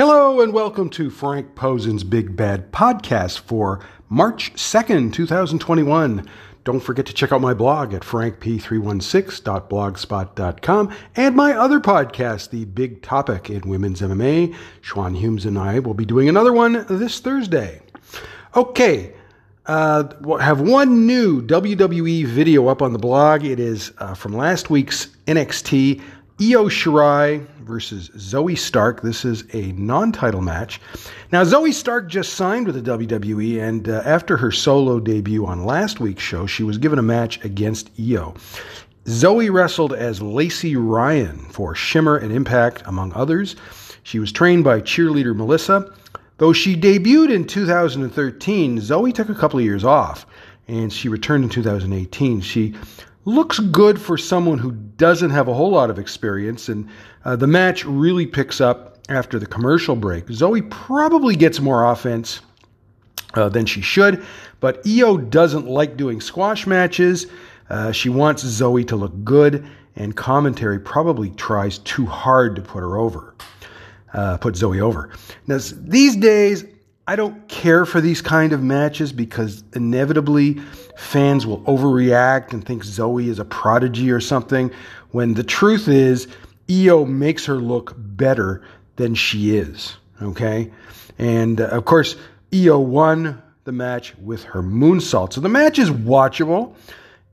Hello and welcome to Frank Posen's Big Bad Podcast for March 2nd, 2021. Don't forget to check out my blog at frankp316.blogspot.com and my other podcast, The Big Topic in Women's MMA. Sean Humes and I will be doing another one this Thursday. Okay, uh, have one new WWE video up on the blog. It is uh, from last week's NXT Io Shirai versus Zoey Stark. This is a non title match. Now, Zoey Stark just signed with the WWE, and uh, after her solo debut on last week's show, she was given a match against Io. Zoey wrestled as Lacey Ryan for Shimmer and Impact, among others. She was trained by cheerleader Melissa. Though she debuted in 2013, Zoe took a couple of years off and she returned in 2018. She looks good for someone who doesn't have a whole lot of experience, and uh, the match really picks up after the commercial break. Zoey probably gets more offense uh, than she should, but Io doesn't like doing squash matches. Uh, she wants Zoey to look good, and commentary probably tries too hard to put her over, uh, put Zoey over. Now, these days, I don't care for these kind of matches because inevitably fans will overreact and think Zoey is a prodigy or something when the truth is Io makes her look better than she is. Okay? And uh, of course, Io won the match with her moonsault. So the match is watchable.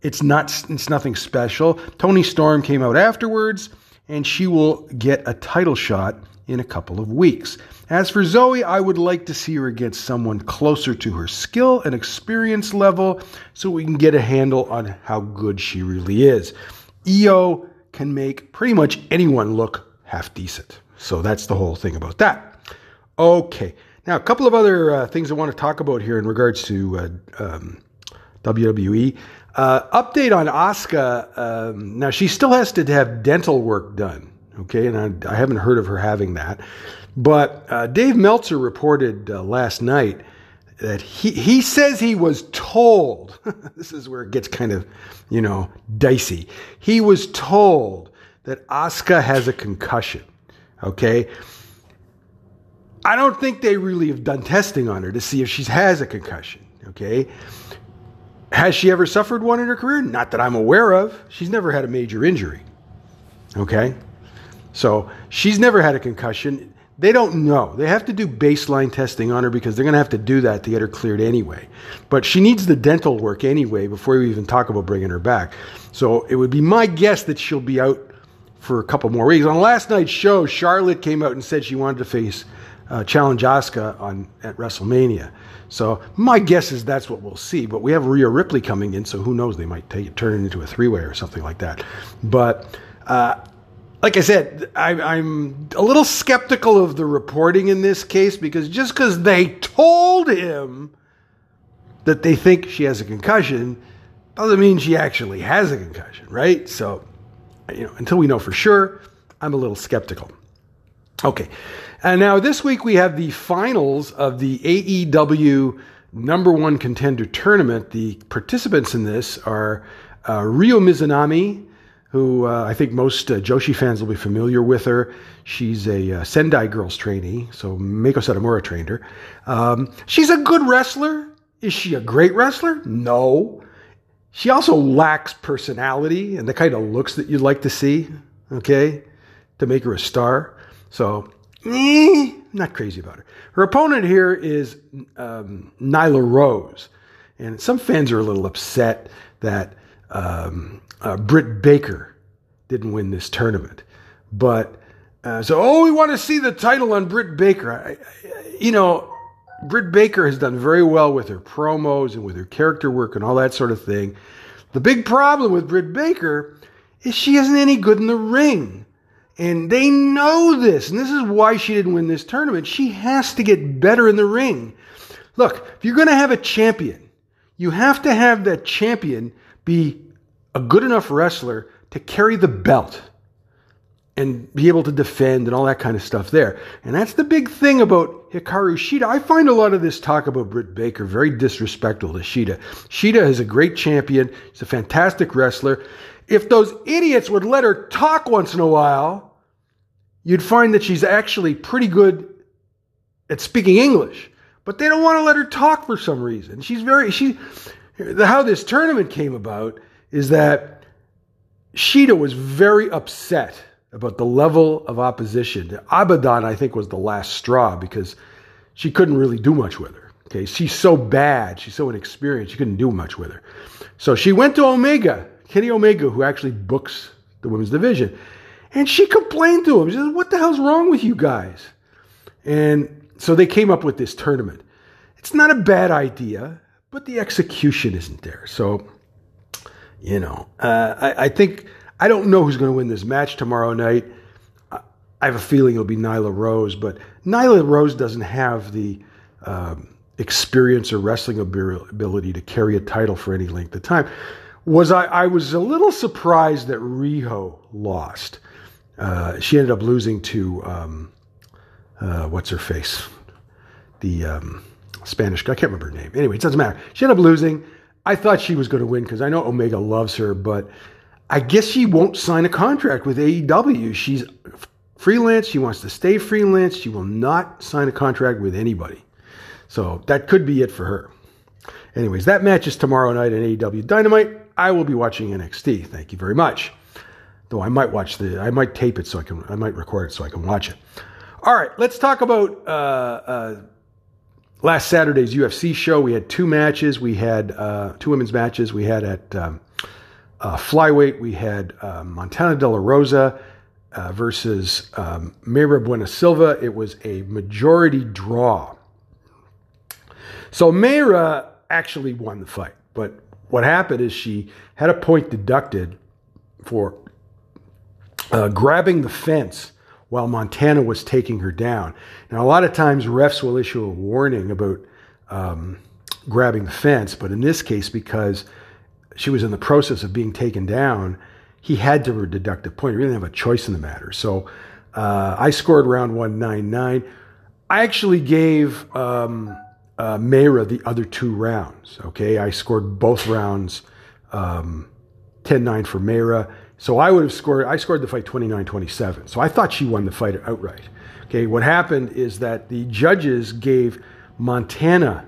It's not it's nothing special. Toni Storm came out afterwards and she will get a title shot in a couple of weeks. As for Zoey, I would like to see her against someone closer to her skill and experience level so we can get a handle on how good she really is. Io can make pretty much anyone look half decent. So that's the whole thing about that. Okay, now a couple of other uh, things I want to talk about here in regards to uh, um, WWE. Uh, update on Asuka. Um, now she still has to have dental work done. Okay, and I, I haven't heard of her having that. But uh, Dave Meltzer reported uh, last night that he, he says he was told, this is where it gets kind of, you know, dicey. He was told that Asuka has a concussion. Okay. I don't think they really have done testing on her to see if she has a concussion. Okay. Has she ever suffered one in her career? Not that I'm aware of. She's never had a major injury. Okay. So she's never had a concussion. They don't know. They have to do baseline testing on her because they're going to have to do that to get her cleared anyway. But she needs the dental work anyway before we even talk about bringing her back. So it would be my guess that she'll be out for a couple more weeks. On last night's show, Charlotte came out and said she wanted to face uh, challenge Asuka on at WrestleMania. So my guess is that's what we'll see. But we have Rhea Ripley coming in, so who knows? They might take turn it into a three way or something like that. But uh, like I said, I, am a little skeptical of the reporting in this case because just because they told him that they think she has a concussion doesn't mean she actually has a concussion, right? So, you know, until we know for sure, I'm a little skeptical. Okay, and now this week we have the finals of the AEW number one contender tournament. The participants in this are uh, Ryo Mizunami who uh, I think most uh, Joshi fans will be familiar with her. She's a uh, Sendai Girls trainee, so Meiko Satomura trained her. Um, she's a good wrestler. Is she a great wrestler? No. She also lacks personality and the kind of looks that you'd like to see, okay, to make her a star. So, eh, not crazy about her. Her opponent here is um, Nyla Rose. And some fans are a little upset that um, uh, Britt Baker didn't win this tournament. But uh, so, oh, we want to see the title on Britt Baker. I, I, you know, Britt Baker has done very well with her promos and with her character work and all that sort of thing. The big problem with Britt Baker is she isn't any good in the ring. And they know this. And this is why she didn't win this tournament. She has to get better in the ring. Look, if you're going to have a champion, you have to have that champion be a good enough wrestler to carry the belt and be able to defend and all that kind of stuff there. And that's the big thing about Hikaru Shida. I find a lot of this talk about Britt Baker very disrespectful to Shida. Shida is a great champion. She's a fantastic wrestler. If those idiots would let her talk once in a while, you'd find that she's actually pretty good at speaking English, but they don't want to let her talk for some reason. She's very she. How this tournament came about is that Shida was very upset about the level of opposition. Abaddon, I think, was the last straw because she couldn't really do much with her. Okay, she's so bad, she's so inexperienced, she couldn't do much with her. So she went to Omega, Kenny Omega, who actually books the women's division, and she complained to him. She said, "What the hell's wrong with you guys?" And so they came up with this tournament. It's not a bad idea, but the execution isn't there. So, you know, uh, I, I think I don't know who's going to win this match tomorrow night. I have a feeling it'll be Nyla Rose, but Nyla Rose doesn't have the um, experience or wrestling ability to carry a title for any length of time. Was I? I was a little surprised that Riho lost. Uh, she ended up losing to um, uh, what's her face, the um, Spanish guy. I can't remember her name. Anyway, it doesn't matter. She ended up losing. I thought she was going to win because I know Omega loves her, but I guess she won't sign a contract with AEW. She's freelance. She wants to stay freelance. She will not sign a contract with anybody. So that could be it for her. Anyways, that match is tomorrow night on AEW Dynamite. I will be watching NXT. Thank you very much. Though I might watch the, I might tape it so I can, I might record it so I can watch it. All right, let's talk about uh, uh, last Saturday's UFC show. We had two matches. We had uh, two women's matches. We had at um, uh, flyweight, we had uh, Montana De La Rosa uh, versus um, Mayra Bueno Silva. It was a majority draw. So Mayra actually won the fight, but what happened is she had a point deducted for uh, grabbing the fence while Montana was taking her down. Now, a lot of times refs will issue a warning about um, grabbing the fence, but in this case, because she was in the process of being taken down, he had to deduct a point. He didn't have a choice in the matter. So uh, I scored round 199. I actually gave um, uh, Mayra the other two rounds. Okay, I scored both rounds um, 10-9 for Mayra. So I would have scored, I scored the fight 29-27. So I thought she won the fight outright. Okay, what happened is that the judges gave Montana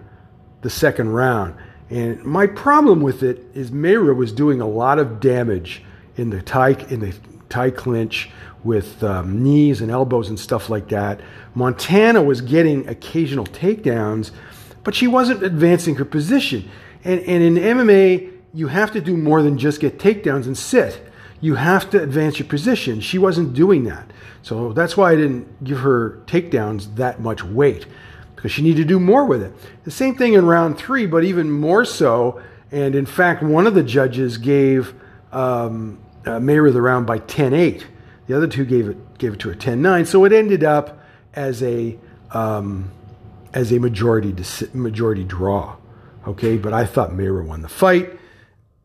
the second round. And my problem with it is Mayra was doing a lot of damage in the tie in the tie clinch with um, knees and elbows and stuff like that. Montana was getting occasional takedowns, but she wasn't advancing her position. And, and in MMA, you have to do more than just get takedowns and sit. You have to advance your position. She wasn't doing that. So that's why I didn't give her takedowns that much weight because she needed to do more with it. The same thing in round three, but even more so. And in fact, one of the judges gave um, uh, Mayra the round by 10 8. The other two gave it, gave it to her 10 9. So it ended up as a, um, as a majority, majority draw. Okay, but I thought Mayra won the fight.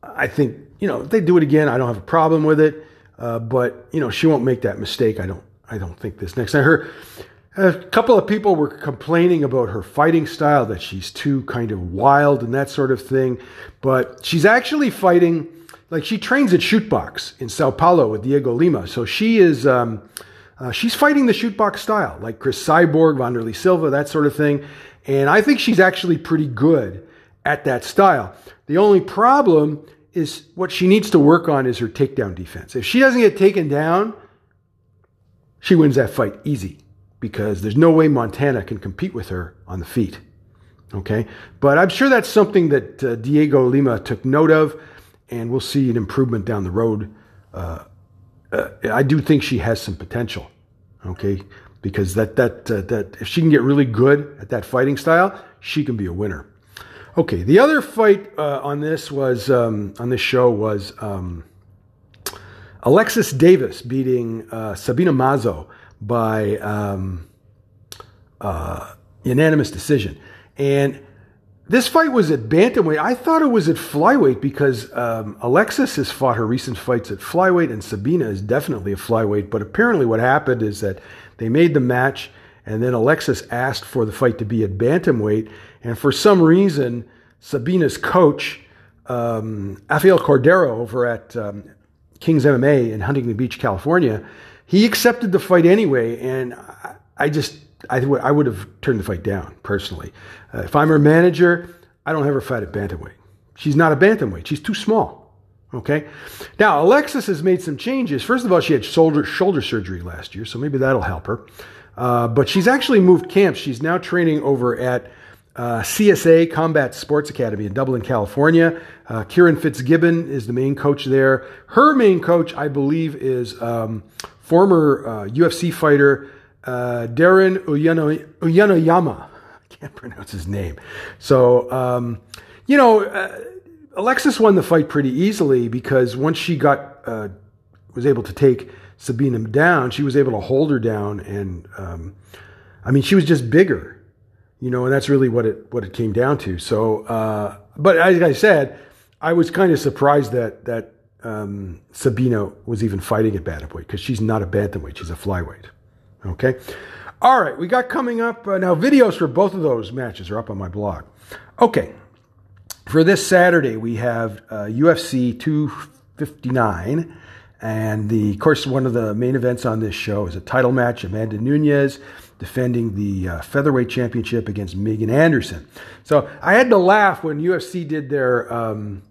I think, you know, if they do it again, I don't have a problem with it. Uh, but, you know, she won't make that mistake. I don't, I don't think this next time. Her, a couple of people were complaining about her fighting style, that she's too kind of wild and that sort of thing. But she's actually fighting, like she trains at Shootbox in Sao Paulo with Diego Lima. So she is, um, uh, she's fighting the Shootbox style, like Cris Cyborg, Wanderlei Silva, that sort of thing. And I think she's actually pretty good at that style. The only problem is what she needs to work on is her takedown defense. If she doesn't get taken down, she wins that fight easy because there's no way Montana can compete with her on the feet. Okay, but I'm sure that's something that uh, Diego Lima took note of, and we'll see an improvement down the road. Uh, uh, I do think she has some potential. Okay, because that that uh, that if she can get really good at that fighting style, she can be a winner. Okay, the other fight uh, on this was um, on this show was um, Alexis Davis beating uh, Sabina Mazo by um, uh, unanimous decision. And this fight was at bantamweight. I thought it was at flyweight because um, Alexis has fought her recent fights at flyweight, and Sabina is definitely a flyweight. But apparently, what happened is that they made the match, and then Alexis asked for the fight to be at bantamweight, and for some reason, Sabina's coach, um, Rafael Cordeiro, over at um, King's MMA in Huntington Beach, California, he accepted the fight anyway, and I just I would I would have turned the fight down personally. Uh, if I'm her manager, I don't have her fight at bantamweight. She's not a bantamweight. She's too small. Okay. Now Alexis has made some changes. First of all, she had shoulder shoulder surgery last year, so maybe that'll help her. Uh, but she's actually moved camps. She's now training over at uh, CSA Combat Sports Academy in Dublin, California. Uh, Kieran Fitzgibbon is the main coach there. Her main coach, I believe, is um, former UFC uh, fighter uh, Darren Uyano, Uyenoyama. I can't pronounce his name. So, um, you know, uh, Alexis won the fight pretty easily because once she got was able to take Sabina down, she was able to hold her down, and um, I mean, she was just bigger you know, and that's really what it what it came down to. So, uh, but as I said, I was kind of surprised that that um, Sabina was even fighting at bantamweight because she's not a bantamweight; she's a flyweight. Okay, all right. We got coming up uh, now. Videos for both of those matches are up on my blog. Okay, for this Saturday we have uh, UFC 259. And the, of course, one of the main events on this show is a title match. Amanda Nunes defending the uh, featherweight championship against Megan Anderson. So I had to laugh when UFC did their um,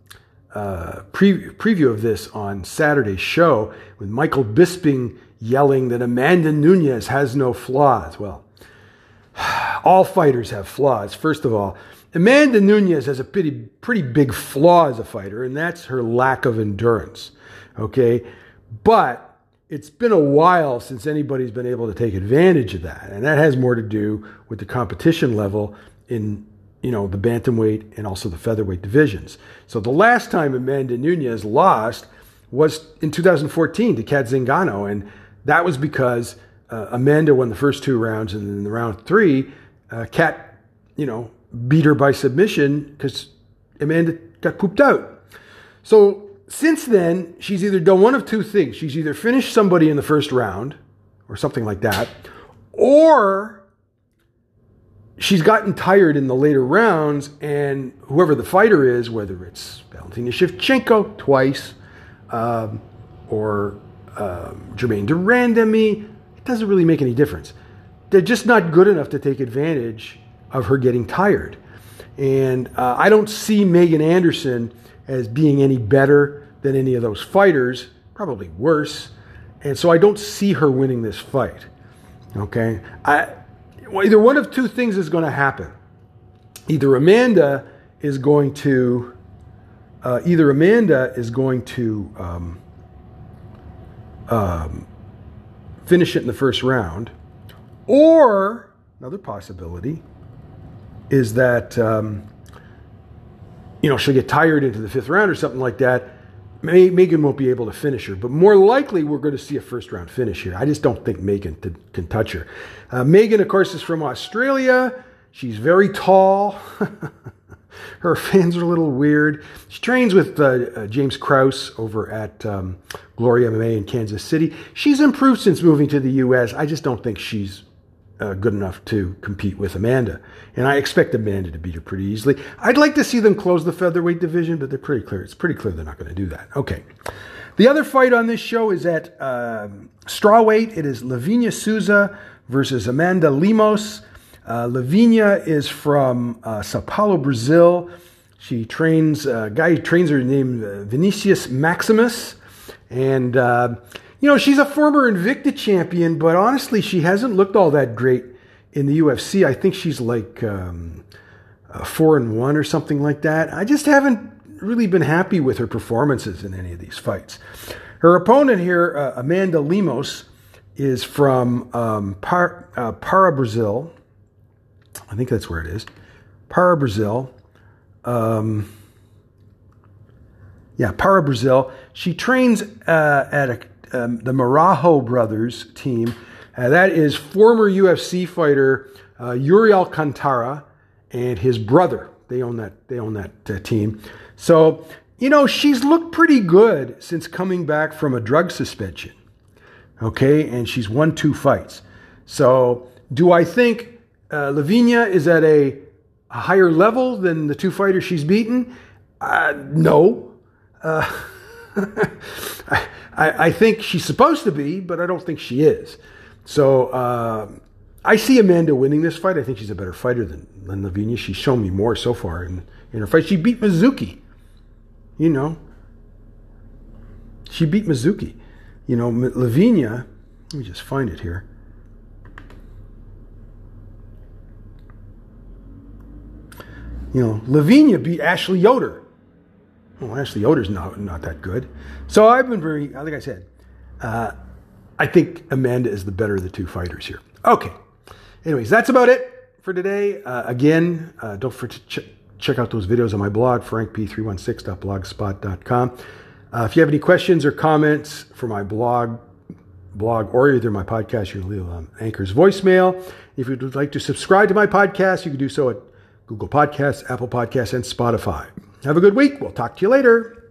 uh, pre- preview of this on Saturday's show with Michael Bisping yelling that Amanda Nunes has no flaws. Well, all fighters have flaws. First of all, Amanda Nunes has a pretty, pretty big flaw as a fighter, and that's her lack of endurance. Okay? But it's been a while since anybody's been able to take advantage of that. And that has more to do with the competition level in you know the bantamweight and also the featherweight divisions. So the last time Amanda Nunes lost was in 2014 to Cat Zingano, and that was because uh, Amanda won the first two rounds, and in the round three, uh, Cat, you know, beat her by submission because Amanda got pooped out. So since then, she's either done one of two things. She's either finished somebody in the first round or something like that, or she's gotten tired in the later rounds, and whoever the fighter is, whether it's Valentina Shevchenko twice um, or um, Germaine de Randamie, it doesn't really make any difference. They're just not good enough to take advantage of her getting tired. And uh, I don't see Megan Anderson as being any better than any of those fighters, probably worse. And so I don't see her winning this fight. Okay? I, well, either one of two things is going to happen. Either Amanda is going to, uh, either Amanda is going to um, um, finish it in the first round, or another possibility is that um, you know she'll get tired into the fifth round or something like that, Megan won't be able to finish her, but more likely we're going to see a first round finish here. I just don't think Megan t- can touch her. Uh, Megan, of course, is from Australia. She's very tall. her fans are a little weird. She trains with uh, uh, James Krause over at um, Glory MMA in Kansas City. She's improved since moving to the U.S. I just don't think she's uh, good enough to compete with Amanda. And I expect Amanda to beat her pretty easily. I'd like to see them close the featherweight division, but they're pretty clear. It's pretty clear they're not going to do that. Okay. The other fight on this show is at uh, strawweight. It is Lavinia Souza versus Amanda Lemos. Uh, Lavinia is from uh, Sao Paulo, Brazil. She trains, a uh, guy who trains her named uh, Vinicius Maximus. And uh, you know, she's a former Invicta champion, but honestly, she hasn't looked all that great in the UFC. I think she's like um, four and one or something like that. I just haven't really been happy with her performances in any of these fights. Her opponent here, uh, Amanda Lemos, is from um, Par, uh, Para, Brazil. I think that's where it is. Para, Brazil. Um, yeah, Para, Brazil. She trains uh, at a um, the Marajo brothers team. Uh, that is former UFC fighter uh, Yuri Alcantara and his brother. They own that. They own that uh, team. So you know she's looked pretty good since coming back from a drug suspension. Okay, and she's won two fights. So do I think uh, Lavinia is at a, a, higher level than the two fighters she's beaten? Uh, no. Uh, I, think she's supposed to be, but I don't think she is. So uh, I see Amanda winning this fight. I think she's a better fighter than, than Lavinia. She's shown me more so far in, in her fight. She beat Mizuki. You know, she beat Mizuki. You know, Lavinia, let me just find it here. You know, Lavinia beat Ashley Yoder. Well, Ashley Yoder's not, not that good. So I've been very, like I said, uh, I think Amanda is the better of the two fighters here. Okay. Anyways, that's about it for today. Uh, again, uh, don't forget to ch- check out those videos on my blog, frankp316.blogspot.com. Uh, if you have any questions or comments for my blog, blog or either my podcast, you can leave um, Anchor's voicemail. If you'd like to subscribe to my podcast, you can do so at Google Podcasts, Apple Podcasts, and Spotify. Have a good week. We'll talk to you later.